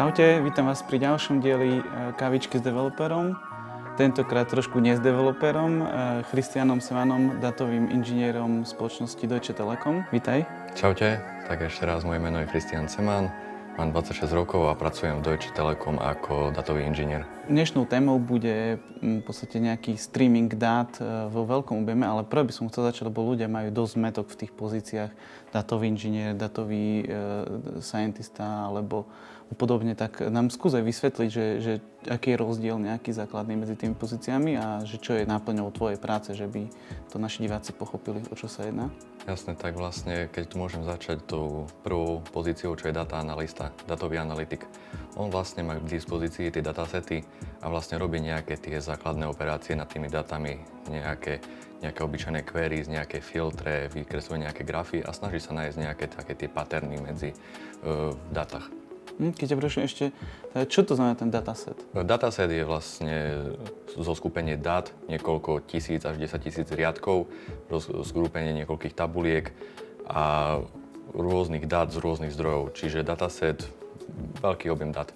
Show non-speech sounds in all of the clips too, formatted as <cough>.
Čaute, vítam vás pri ďalšom dieli eh, Kavičky s developerom. Tentokrát trošku nie s developerom, eh, Christianom Svanom, datovým inžinierom spoločnosti Deutsche Telekom. Vítaj. Čaute, tak ešte raz moje meno je Christian Seman. Mám 26 rokov a pracujem v Deutsche Telekom ako datový inžinier. Dnešnou témou bude mm, v podstate nejaký streaming dát eh, vo veľkom objeme, ale prvé by som chcel začať, lebo ľudia majú dosť zmetok v tých pozíciách. Datový inžinier, datový e, scientista alebo podobne, tak nám skúsaj vysvetliť, že, že aký je rozdiel nejaký základný medzi tými pozíciami a že čo je náplňou tvojej práce, že by to naši diváci pochopili, o čo sa jedná? Jasne, tak vlastne, keď tu môžem začať tou prvou pozíciou, čo je data analista, datový analytik. On vlastne má k dispozícii tie datasety a vlastne robí nejaké tie základné operácie nad tými datami, nejaké, nejaké obyčajné queries, nejaké filtre, vykresľuje nejaké grafy a snaží sa nájsť nejaké také tie paterny medzi uh, v datách. Hm, keď ťa prosím ešte, čo to znamená ten dataset? Dataset je vlastne zo skupenie dát, niekoľko tisíc až 10 tisíc riadkov, skupenie niekoľkých tabuliek a rôznych dát z rôznych zdrojov. Čiže dataset, veľký objem dát.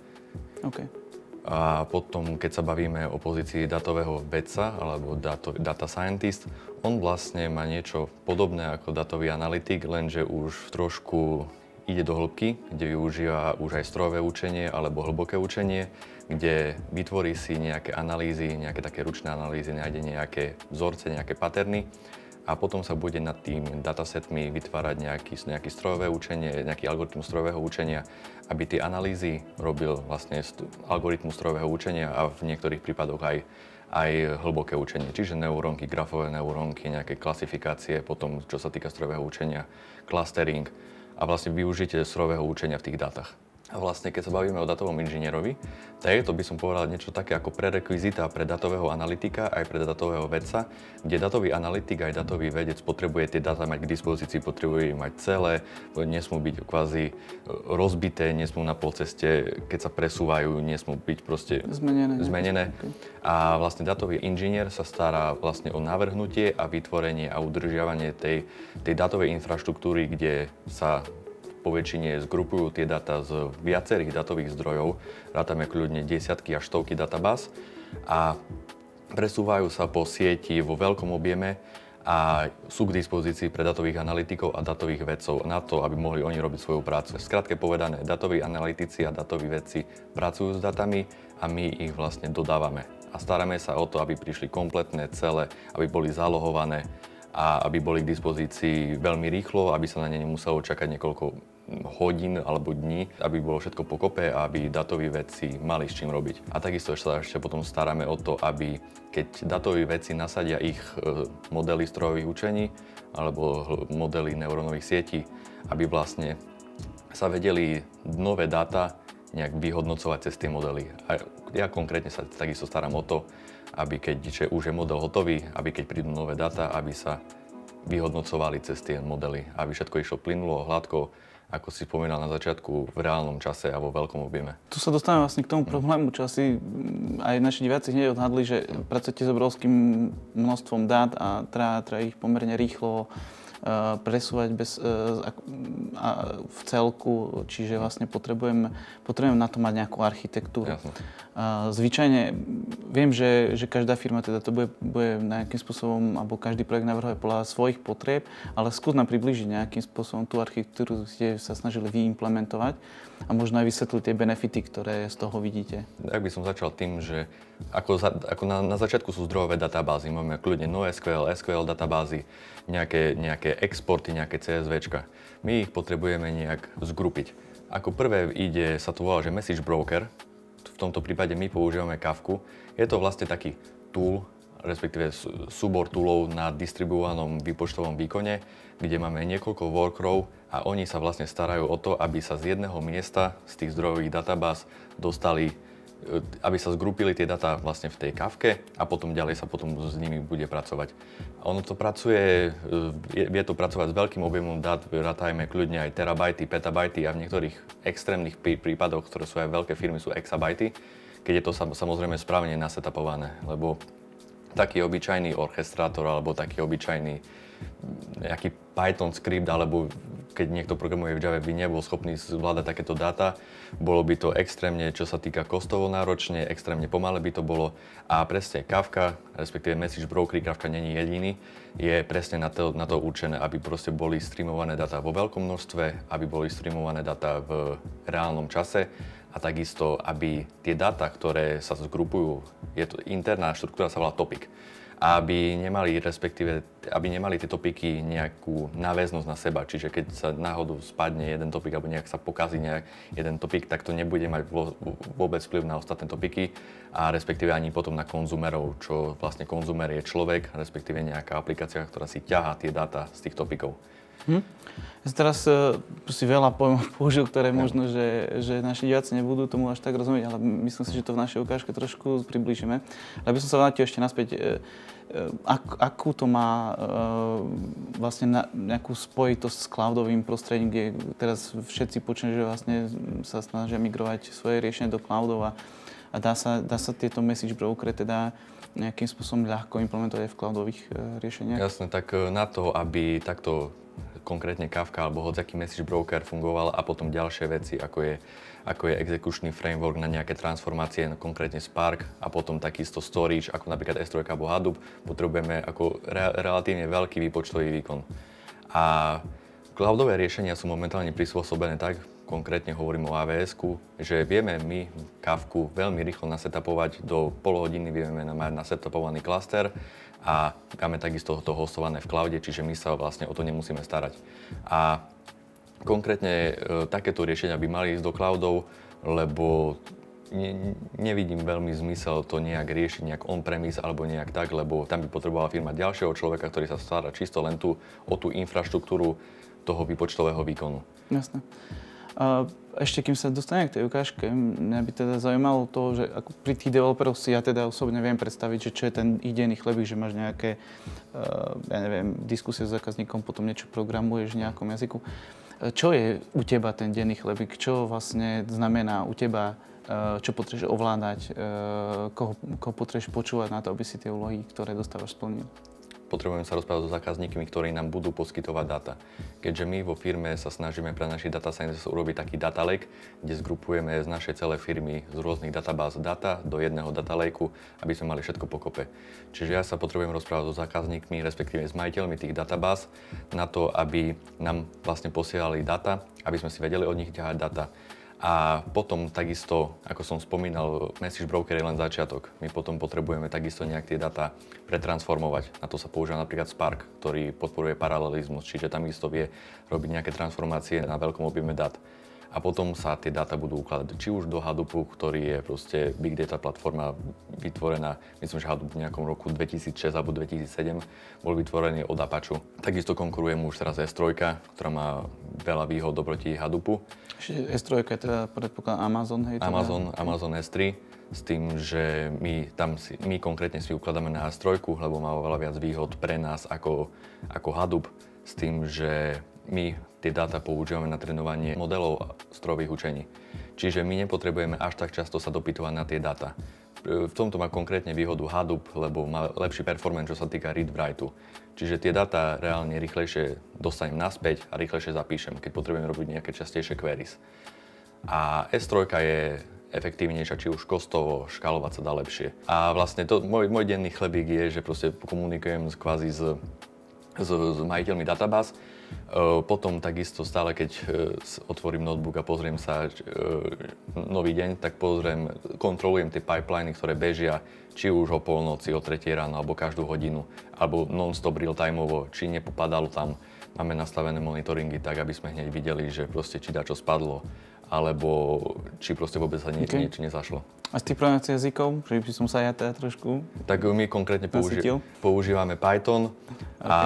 Okay. A potom, keď sa bavíme o pozícii datového vedca alebo dato, data scientist, on vlastne má niečo podobné ako datový analytik, lenže už trošku ide do hĺbky, kde využíva už aj strojové učenie alebo hlboké učenie, kde vytvorí si nejaké analýzy, nejaké také ručné analýzy, nájde nejaké vzorce, nejaké paterny a potom sa bude nad tým datasetmi vytvárať nejaký, nejaký strojové učenie, nejaký algoritmus strojového učenia, aby tie analýzy robil vlastne algoritmus strojového učenia a v niektorých prípadoch aj, aj hlboké učenie, čiže neurónky, grafové neurónky, nejaké klasifikácie, potom čo sa týka strojového učenia, clustering, a vlastne využitie strojového učenia v tých dátach. A vlastne, keď sa bavíme o datovom inžinierovi, tak je to by som povedal niečo také ako prerekvizita pre datového analytika aj pre datového vedca, kde datový analytik aj datový vedec potrebuje tie dáta mať k dispozícii, potrebuje ich mať celé, nesmú byť kvázi e, rozbité, nesmú na polceste, keď sa presúvajú, nesmú byť proste zmenené. zmenené. A vlastne datový inžinier sa stará vlastne o navrhnutie a vytvorenie a udržiavanie tej, tej datovej infraštruktúry, kde sa po väčšine zgrupujú tie dáta z viacerých datových zdrojov, rátame kľudne desiatky až stovky databáz a presúvajú sa po sieti vo veľkom objeme a sú k dispozícii pre datových analytikov a datových vedcov na to, aby mohli oni robiť svoju prácu. Skrátke povedané, datoví analytici a datoví vedci pracujú s datami a my ich vlastne dodávame. A staráme sa o to, aby prišli kompletné, celé, aby boli zálohované a aby boli k dispozícii veľmi rýchlo, aby sa na ne nemuselo čakať niekoľko hodín alebo dní, aby bolo všetko pokope a aby datoví vedci mali s čím robiť. A takisto sa ešte potom staráme o to, aby keď datoví vedci nasadia ich e, modely strojových učení alebo modely neurónových sietí, aby vlastne sa vedeli nové dáta nejak vyhodnocovať cez tie modely. A ja konkrétne sa takisto starám o to, aby keď už je model hotový, aby keď prídu nové dáta, aby sa vyhodnocovali cez tie modely, aby všetko išlo plynulo, hladko, ako si spomínal na začiatku, v reálnom čase a vo veľkom objeme. Tu sa dostávame vlastne k tomu problému, čo asi aj naši diváci hneď odhadli, že pracujete s obrovským množstvom dát a treba, treba ich pomerne rýchlo presúvať bez, a v celku, čiže vlastne potrebujem, potrebujem na to mať nejakú architektúru. Jasne. Zvyčajne viem, že, že každá firma teda to bude, bude nejakým spôsobom, alebo každý projekt navrhuje podľa svojich potrieb, ale skús nám približiť nejakým spôsobom tú architektúru, kde sa snažili vyimplementovať a možno aj vysvetliť tie benefity, ktoré z toho vidíte. Tak by som začal tým, že ako, za, ako na, na začiatku sú zdrojové databázy, máme kľudne NoSQL, SQL databázy, nejaké, nejaké exporty, nejaké CSVčka. My ich potrebujeme nejak zgrupiť. Ako prvé ide, sa to volá, že message broker, v tomto prípade my používame Kafku. Je to vlastne taký tool, respektíve súbor toolov na distribuovanom výpočtovom výkone, kde máme niekoľko workerov a oni sa vlastne starajú o to, aby sa z jedného miesta z tých zdrojových databáz dostali aby sa zgrupili tie data vlastne v tej kavke a potom ďalej sa potom s nimi bude pracovať. A ono to pracuje, e, vie to pracovať s veľkým objemom dát, rátajme kľudne aj terabajty, petabajty a v niektorých extrémnych prípadoch, ktoré sú aj veľké firmy, sú exabajty, keď je to samozrejme správne nasetapované, lebo taký obyčajný orchestrátor alebo taký obyčajný nejaký Python skript alebo keď niekto programuje v Java, by nebol schopný zvládať takéto dáta. Bolo by to extrémne, čo sa týka kostovo náročne, extrémne pomalé by to bolo. A presne Kafka, respektíve Message Broker, Kafka není jediný, je presne na to, na to určené, aby proste boli streamované dáta vo veľkom množstve, aby boli streamované dáta v reálnom čase a takisto, aby tie dáta, ktoré sa zgrupujú, je to interná štruktúra, sa volá topic aby nemali, respektíve, aby nemali tie topiky nejakú náväznosť na seba. Čiže keď sa náhodou spadne jeden topik alebo nejak sa pokazí nejak jeden topik, tak to nebude mať vôbec vplyv na ostatné topiky a respektíve ani potom na konzumerov, čo vlastne konzumer je človek, respektíve nejaká aplikácia, ktorá si ťahá tie dáta z tých topikov. Hm? Ja teraz uh, si veľa pojmov <laughs> použil, ktoré možno, že, že naši diváci nebudú tomu až tak rozumieť, ale myslím si, že to v našej ukážke trošku približíme. Ale by som sa vrátil ešte naspäť, uh, ak, akú to má uh, vlastne na, nejakú spojitosť s cloudovým prostredím, kde teraz všetci počujú, že vlastne sa snažia migrovať svoje riešenie do cloudov a, a dá, sa, dá sa tieto message brokery teda nejakým spôsobom ľahko implementovať v cloudových uh, riešeniach? Jasne, tak na to, aby takto konkrétne Kafka alebo hodzaký message broker fungoval a potom ďalšie veci, ako je, ako je exekučný framework na nejaké transformácie, konkrétne Spark a potom takisto storage, ako napríklad S3 alebo Hadoop, potrebujeme ako re- relatívne veľký výpočtový výkon. A cloudové riešenia sú momentálne prispôsobené tak, konkrétne hovorím o avs že vieme my Kafku veľmi rýchlo nasetapovať, do pol hodiny vieme mať nasetapovaný klaster a máme takisto to hostované v cloude, čiže my sa vlastne o to nemusíme starať. A konkrétne e, takéto riešenia by mali ísť do cloudov, lebo ne, nevidím veľmi zmysel to nejak riešiť nejak on-premise alebo nejak tak, lebo tam by potrebovala firma ďalšieho človeka, ktorý sa stará čisto len tu o tú infraštruktúru toho výpočtového výkonu. Jasné. Ešte kým sa dostane k tej ukážke, mňa by teda zaujímalo to, že ako pri tých developeroch si ja teda osobne viem predstaviť, že čo je ten ich denný chlebík, že máš nejaké, uh, ja neviem, diskusie s zákazníkom, potom niečo programuješ v nejakom jazyku. Čo je u teba ten denný chlebík? Čo vlastne znamená u teba, uh, čo potrebuješ ovládať, koho, koho potrebuješ počúvať na to, aby si tie úlohy, ktoré dostávaš, splnil? Potrebujeme sa rozprávať so zákazníkmi, ktorí nám budú poskytovať dáta. Keďže my vo firme sa snažíme pre našich data scientists urobiť taký data lake, kde zgrupujeme z našej celej firmy z rôznych databáz data do jedného data lakeu, aby sme mali všetko pokope. Čiže ja sa potrebujem rozprávať so zákazníkmi, respektíve s majiteľmi tých databáz na to, aby nám vlastne posielali data, aby sme si vedeli od nich ťahať data a potom takisto, ako som spomínal, message broker je len začiatok. My potom potrebujeme takisto nejak tie data pretransformovať. Na to sa používa napríklad Spark, ktorý podporuje paralelizmus, čiže tam isto vie robiť nejaké transformácie na veľkom objeme dát a potom sa tie dáta budú ukladať či už do Hadoopu, ktorý je proste big data platforma vytvorená, myslím, že Hadoop v nejakom roku 2006 alebo 2007 bol vytvorený od Apache. Takisto konkuruje mu už teraz S3, ktorá má veľa výhod oproti Hadoopu. S3 je teda predpoklad Amazon, hej? Teda? Amazon, Amazon S3 s tým, že my, tam si, my konkrétne si ukladáme na S3, lebo má oveľa viac výhod pre nás ako, ako Hadoop, s tým, že my tie dáta používame na trénovanie modelov strojových učení. Čiže my nepotrebujeme až tak často sa dopytovať na tie dáta. V tomto má konkrétne výhodu Hadoop, lebo má lepší performance, čo sa týka read-writeu. Čiže tie dáta reálne rýchlejšie dostanem naspäť a rýchlejšie zapíšem, keď potrebujem robiť nejaké častejšie queries. A S3 je efektívnejšia, či už kostovo, škálovať sa dá lepšie. A vlastne to, môj, môj denný chlebík je, že proste komunikujem kvázi s, s, s majiteľmi databáz potom takisto stále, keď e, otvorím notebook a pozriem sa e, nový deň, tak pozriem, kontrolujem tie pipeliny, ktoré bežia či už o polnoci, o 3 ráno, alebo každú hodinu, alebo non-stop real-timeovo, či nepopadalo tam. Máme nastavené monitoringy tak, aby sme hneď videli, že proste či čo spadlo, alebo či proste vôbec sa nie, okay. niečo nezašlo. A z tých programovacích jazykov, že by som sa ja teda trošku Tak my konkrétne použi- používame Python okay. a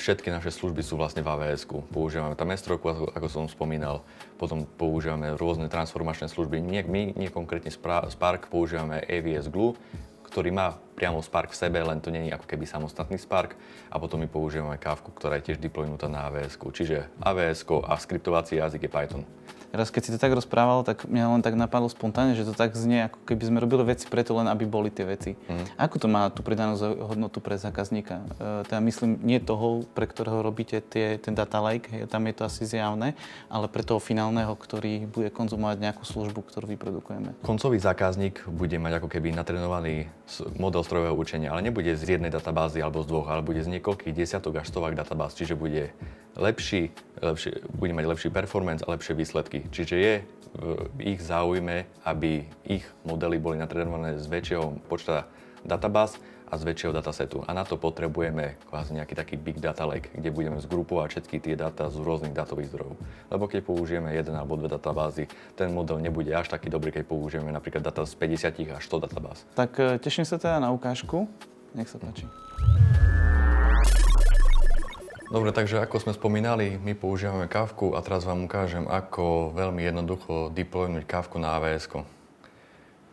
všetky naše služby sú vlastne v avs -ku. Používame tam s ako, ako som spomínal, potom používame rôzne transformačné služby. Nie, my, nie konkrétne Spark, používame AVS Glue, ktorý má priamo Spark v sebe, len to je ako keby samostatný Spark. A potom my používame kávku, ktorá je tiež deploynutá na AWS. Čiže AWS a skriptovací jazyk je Python. Raz keď si to tak rozprával, tak mňa len tak napadlo spontánne, že to tak znie, ako keby sme robili veci preto len, aby boli tie veci. Mm. Ako to má tú pridanú hodnotu pre zákazníka? E, teda myslím, nie toho, pre ktorého robíte tie, ten data lake, tam je to asi zjavné, ale pre toho finálneho, ktorý bude konzumovať nejakú službu, ktorú vyprodukujeme. Koncový zákazník bude mať ako keby natrenovaný model strojového učenia, ale nebude z jednej databázy alebo z dvoch, ale bude z niekoľkých desiatok až stovák databáz, čiže bude lepší, lepší, bude mať lepší performance a lepšie výsledky. Čiže je v ich záujme, aby ich modely boli natrenované z väčšieho počta databáz a z väčšieho datasetu. A na to potrebujeme kvázi nejaký taký big data lake, kde budeme zgrupovať všetky tie dáta z rôznych datových zdrojov. Lebo keď použijeme jeden alebo dve databázy, ten model nebude až taký dobrý, keď použijeme napríklad data z 50 až 100 databáz. Tak e, teším sa teda na ukážku. Nech sa páči. Dobre, takže ako sme spomínali, my používame kávku a teraz vám ukážem, ako veľmi jednoducho deploynúť kávku na AWS.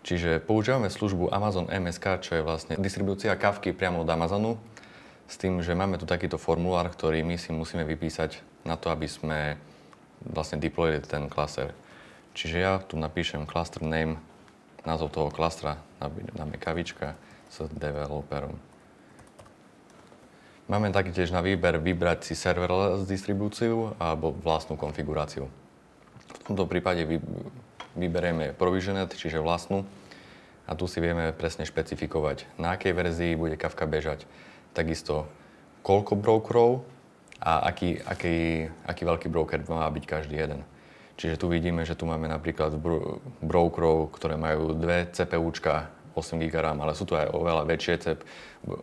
Čiže používame službu Amazon MSK, čo je vlastne distribúcia kávky priamo od Amazonu, s tým, že máme tu takýto formulár, ktorý my si musíme vypísať na to, aby sme vlastne deployili ten klaster. Čiže ja tu napíšem cluster name, názov toho klastra, dáme kavička s developerom. Máme taktiež na výber vybrať si server s distribúciou alebo vlastnú konfiguráciu. V tomto prípade vyberieme provisionet, čiže vlastnú. A tu si vieme presne špecifikovať, na akej verzii bude Kafka bežať. Takisto koľko brokerov a aký, aký, aký veľký broker má byť každý jeden. Čiže tu vidíme, že tu máme napríklad brokerov, ktoré majú dve CPUčka 8 GB RAM, ale sú tu aj oveľa väčšie cep,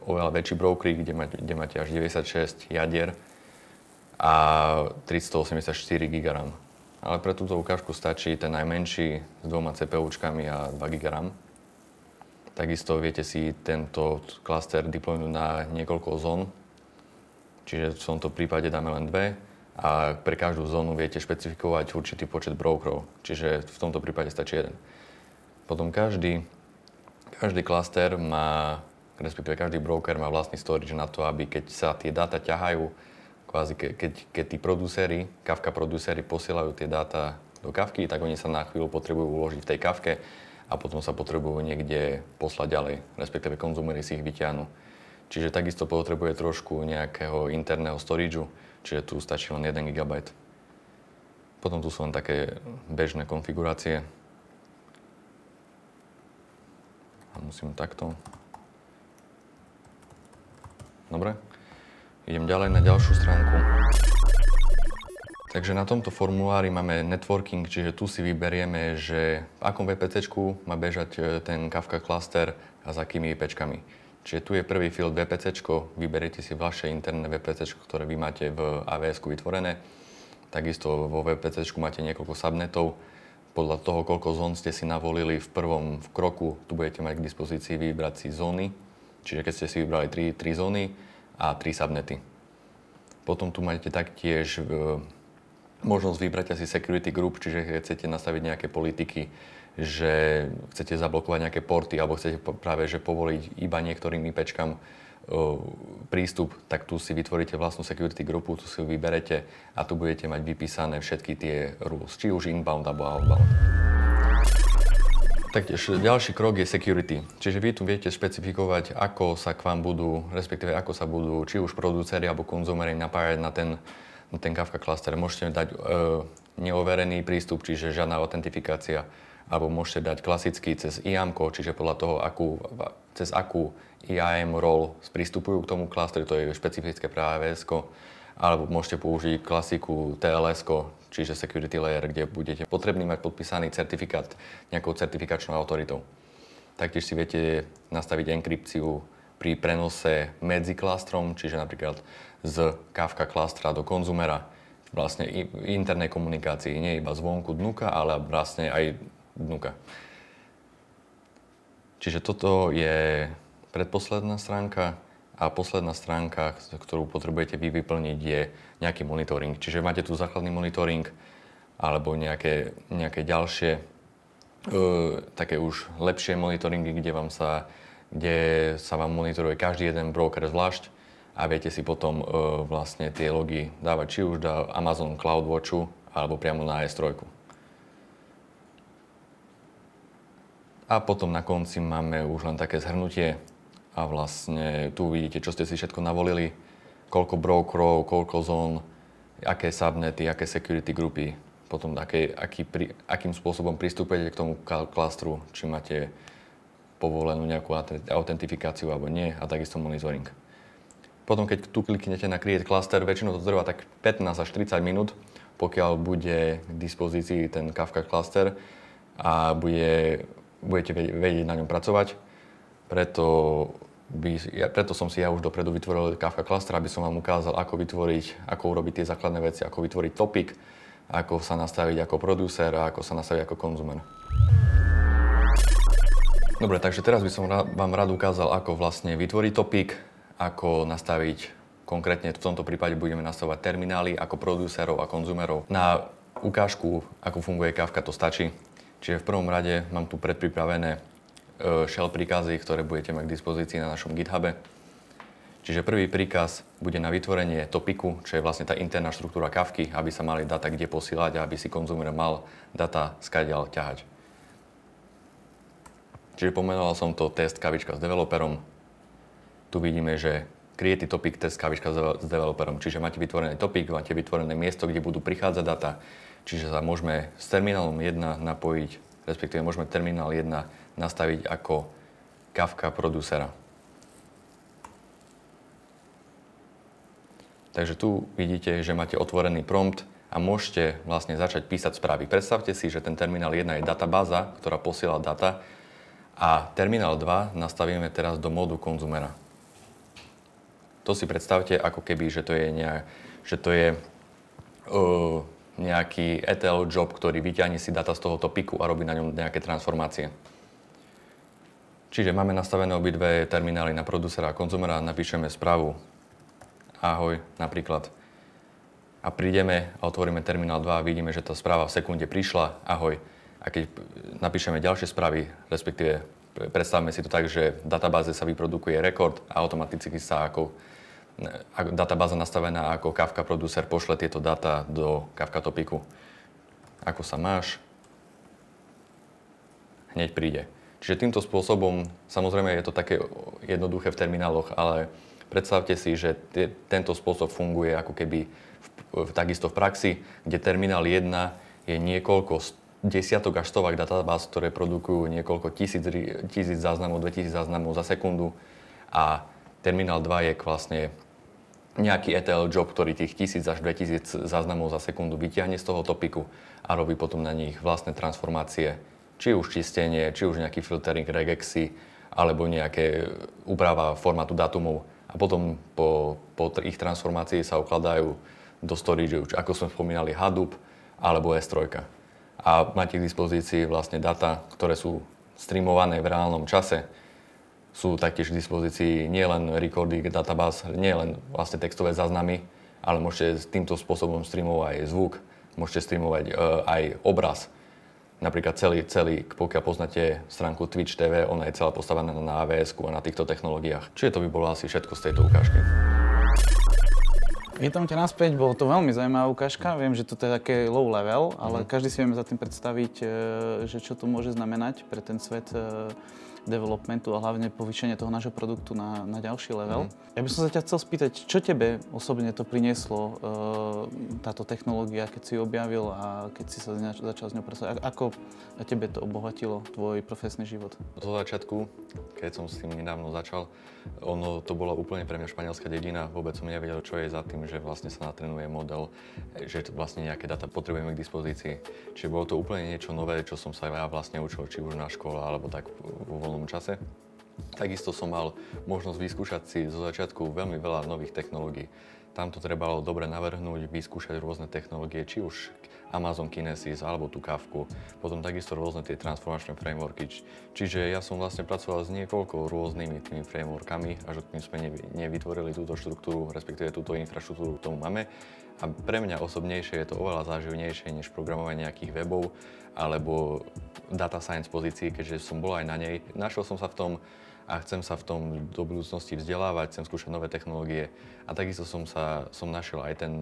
oveľa väčší brokery, kde, máte, kde máte až 96 jadier a 384 GB RAM. Ale pre túto ukážku stačí ten najmenší s dvoma CPUčkami a 2 GB RAM. Takisto viete si tento klaster deploynúť na niekoľko zón, čiže v tomto prípade dáme len dve a pre každú zónu viete špecifikovať určitý počet brokerov, čiže v tomto prípade stačí jeden. Potom každý každý klaster má, respektíve každý broker má vlastný storage na to, aby keď sa tie dáta ťahajú, kvázi ke, keď, keď tí producery, Kafka producery posielajú tie dáta do Kafky, tak oni sa na chvíľu potrebujú uložiť v tej Kafke a potom sa potrebujú niekde poslať ďalej, respektíve konzumery si ich vyťahnú. Čiže takisto potrebuje trošku nejakého interného storageu, čiže tu stačí len 1 GB. Potom tu sú len také bežné konfigurácie, A musím takto. Dobre. Idem ďalej na ďalšiu stránku. Takže na tomto formulári máme networking, čiže tu si vyberieme, že v akom VPC má bežať e, ten Kafka cluster a s akými IPčkami. Čiže tu je prvý field VPC, vyberiete si vaše interné VPC, ktoré vy máte v AWS vytvorené. Takisto vo VPC máte niekoľko subnetov, podľa toho, koľko zón ste si navolili v prvom v kroku, tu budete mať k dispozícii vybrať si zóny. Čiže keď ste si vybrali 3, 3 zóny a 3 subnety. Potom tu máte taktiež e, možnosť vybrať asi security group, čiže chcete nastaviť nejaké politiky, že chcete zablokovať nejaké porty alebo chcete práve že povoliť iba niektorým IPčkám prístup, tak tu si vytvoríte vlastnú security grupu, tu si ju vyberete a tu budete mať vypísané všetky tie rules, či už inbound alebo outbound. Taktiež ďalší krok je security. Čiže vy tu viete špecifikovať, ako sa k vám budú, respektíve ako sa budú či už produceri alebo konzumery napájať na ten, na ten Kafka cluster. Môžete dať e, neoverený prístup, čiže žiadna autentifikácia alebo môžete dať klasicky cez IAM, čiže podľa toho, akú, cez akú IAM role sprístupujú k tomu klastru, to je špecifické pre AWS, alebo môžete použiť klasiku TLS, čiže security layer, kde budete potrebný mať podpísaný certifikát nejakou certifikačnou autoritou. Taktiež si viete nastaviť enkripciu pri prenose medzi klastrom, čiže napríklad z Kafka klastra do konzumera, vlastne internej komunikácii, nie iba zvonku dnuka, ale vlastne aj dnuka. Čiže toto je predposledná stránka a posledná stránka, ktorú potrebujete vy vyplniť, je nejaký monitoring. Čiže máte tu základný monitoring alebo nejaké, nejaké ďalšie, e, také už lepšie monitoringy, kde vám sa kde sa vám monitoruje každý jeden broker zvlášť a viete si potom e, vlastne tie logy dávať či už do Amazon CloudWatchu alebo priamo na S3. A potom na konci máme už len také zhrnutie a vlastne tu vidíte, čo ste si všetko navolili, koľko brokerov, koľko zón, aké subnety, aké security grupy, potom aké, aký, akým spôsobom pristúpite k tomu klastru, či máte povolenú nejakú autentifikáciu alebo nie a takisto monitoring. Potom, keď tu kliknete na Create Cluster, väčšinou to trvá tak 15 až 30 minút, pokiaľ bude k dispozícii ten Kafka Cluster a bude budete vedieť na ňom pracovať. Preto, by, ja, preto som si ja už dopredu vytvoril Kafka Cluster, aby som vám ukázal, ako vytvoriť, ako urobiť tie základné veci, ako vytvoriť topic, ako sa nastaviť ako producer a ako sa nastaviť ako konzumer. Dobre, takže teraz by som vám rád ukázal, ako vlastne vytvoriť topik, ako nastaviť, konkrétne v tomto prípade budeme nastavovať terminály ako producerov a konzumerov. Na ukážku, ako funguje Kafka, to stačí. Čiže v prvom rade mám tu predpripravené shell príkazy, ktoré budete mať k dispozícii na našom GitHube. Čiže prvý príkaz bude na vytvorenie topiku, čo je vlastne tá interná štruktúra kavky, aby sa mali data kde posielať a aby si konzumer mal data skadiaľ ťahať. Čiže pomenoval som to test kavička s developerom. Tu vidíme, že create topic test kavička s developerom. Čiže máte vytvorený topic, máte vytvorené miesto, kde budú prichádzať data, Čiže sa môžeme s terminálom 1 napojiť, respektíve môžeme terminál 1 nastaviť ako Kafka producera. Takže tu vidíte, že máte otvorený prompt a môžete vlastne začať písať správy. Predstavte si, že ten terminál 1 je databáza, ktorá posiela data a terminál 2 nastavíme teraz do módu konzumera. To si predstavte ako keby, že to je, nejak, že to je uh, nejaký ETL job, ktorý vyťahne si data z tohoto piku a robí na ňom nejaké transformácie. Čiže máme nastavené obidve terminály na producera a konzumera, napíšeme správu ahoj napríklad a prídeme a otvoríme terminál 2 a vidíme, že tá správa v sekunde prišla ahoj. A keď napíšeme ďalšie správy, respektíve predstavme si to tak, že v databáze sa vyprodukuje rekord a automaticky sa ako databáza nastavená ako Kafka producer pošle tieto data do Kafka topiku. Ako sa máš? Hneď príde. Čiže týmto spôsobom, samozrejme je to také jednoduché v termináloch, ale predstavte si, že t- tento spôsob funguje ako keby v, v, takisto v praxi, kde terminál 1 je niekoľko desiatok až stovák databáz, ktoré produkujú niekoľko tisíc, tisíc záznamov, 2000 záznamov za sekundu a terminál 2 je vlastne nejaký ETL job, ktorý tých 1000 až 2000 záznamov za sekundu vyťahne z toho topiku a robí potom na nich vlastné transformácie, či už čistenie, či už nejaký filtering regexy, alebo nejaké úprava formátu datumov. A potom po, po ich transformácii sa ukladajú do storage, ako sme spomínali Hadoop alebo S3. A máte k dispozícii vlastne data, ktoré sú streamované v reálnom čase, sú taktiež k dispozícii nielen recording databáz, nielen vlastne textové záznamy, ale môžete týmto spôsobom streamovať aj zvuk, môžete streamovať e, aj obraz. Napríklad celý, celý, pokiaľ poznáte stránku Twitch TV, ona je celá postavená na AWS a na týchto technológiách. Čiže to by bolo asi všetko z tejto ukážky. Vítam ťa naspäť, bolo to veľmi zaujímavá ukážka. Viem, že to je také low level, ale mm. každý si vieme za tým predstaviť, e, že čo to môže znamenať pre ten svet e, developmentu a hlavne povýšenie toho nášho produktu na, na ďalší level. Mm. Ja by som sa ťa chcel spýtať, čo tebe osobne to prinieslo, uh, táto technológia, keď si ju objavil a keď si sa začal s ňou pracovať? Ako tebe to obohatilo tvoj profesný život? Zo začiatku, keď som s tým nedávno začal, ono to bolo úplne pre mňa španielská dedina. Vôbec som nevedel, čo je za tým, že vlastne sa natrenuje model, že vlastne nejaké data potrebujeme k dispozícii. Čiže bolo to úplne niečo nové, čo som sa ja vlastne učil, či už na škole, alebo tak vo voľnom čase. Takisto som mal možnosť vyskúšať si zo začiatku veľmi veľa nových technológií. Tam to trebalo dobre navrhnúť, vyskúšať rôzne technológie, či už Amazon Kinesis alebo tú Kafku, potom takisto rôzne tie transformačné frameworky. Čiže ja som vlastne pracoval s niekoľko rôznymi tými frameworkami, až kým sme nevytvorili túto štruktúru, respektíve túto infraštruktúru, ktorú máme. A pre mňa osobnejšie je to oveľa záživnejšie než programovanie nejakých webov alebo data science pozícií, keďže som bol aj na nej. Našiel som sa v tom a chcem sa v tom do budúcnosti vzdelávať, chcem skúšať nové technológie a takisto som, sa, som našiel aj ten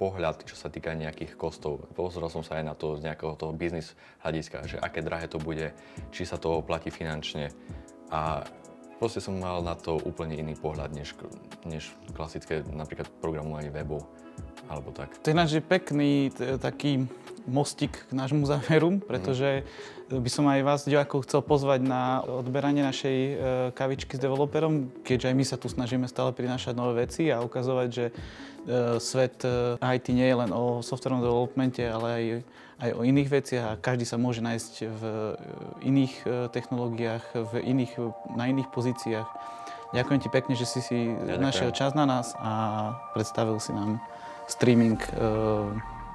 pohľad, čo sa týka nejakých kostov. Pozrel som sa aj na to z nejakého toho biznis hľadiska, že aké drahé to bude, či sa to oplatí finančne. A proste som mal na to úplne iný pohľad, než, než klasické napríklad programovanie webov alebo tak. To je náš pekný taký mostik k nášmu záveru, pretože by som aj vás, divákov, chcel pozvať na odberanie našej e, kavičky s developerom, keďže aj my sa tu snažíme stále prinášať nové veci a ukazovať, že e, svet e, IT nie je len o softwareom developmente, ale aj, aj o iných veciach a každý sa môže nájsť v iných technológiách, v iných, na iných pozíciách. Ďakujem ti pekne, že si si ja našiel čas na nás a predstavil si nám streaming uh,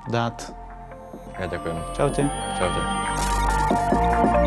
dát ja ďakujem. Čaute. Čaute.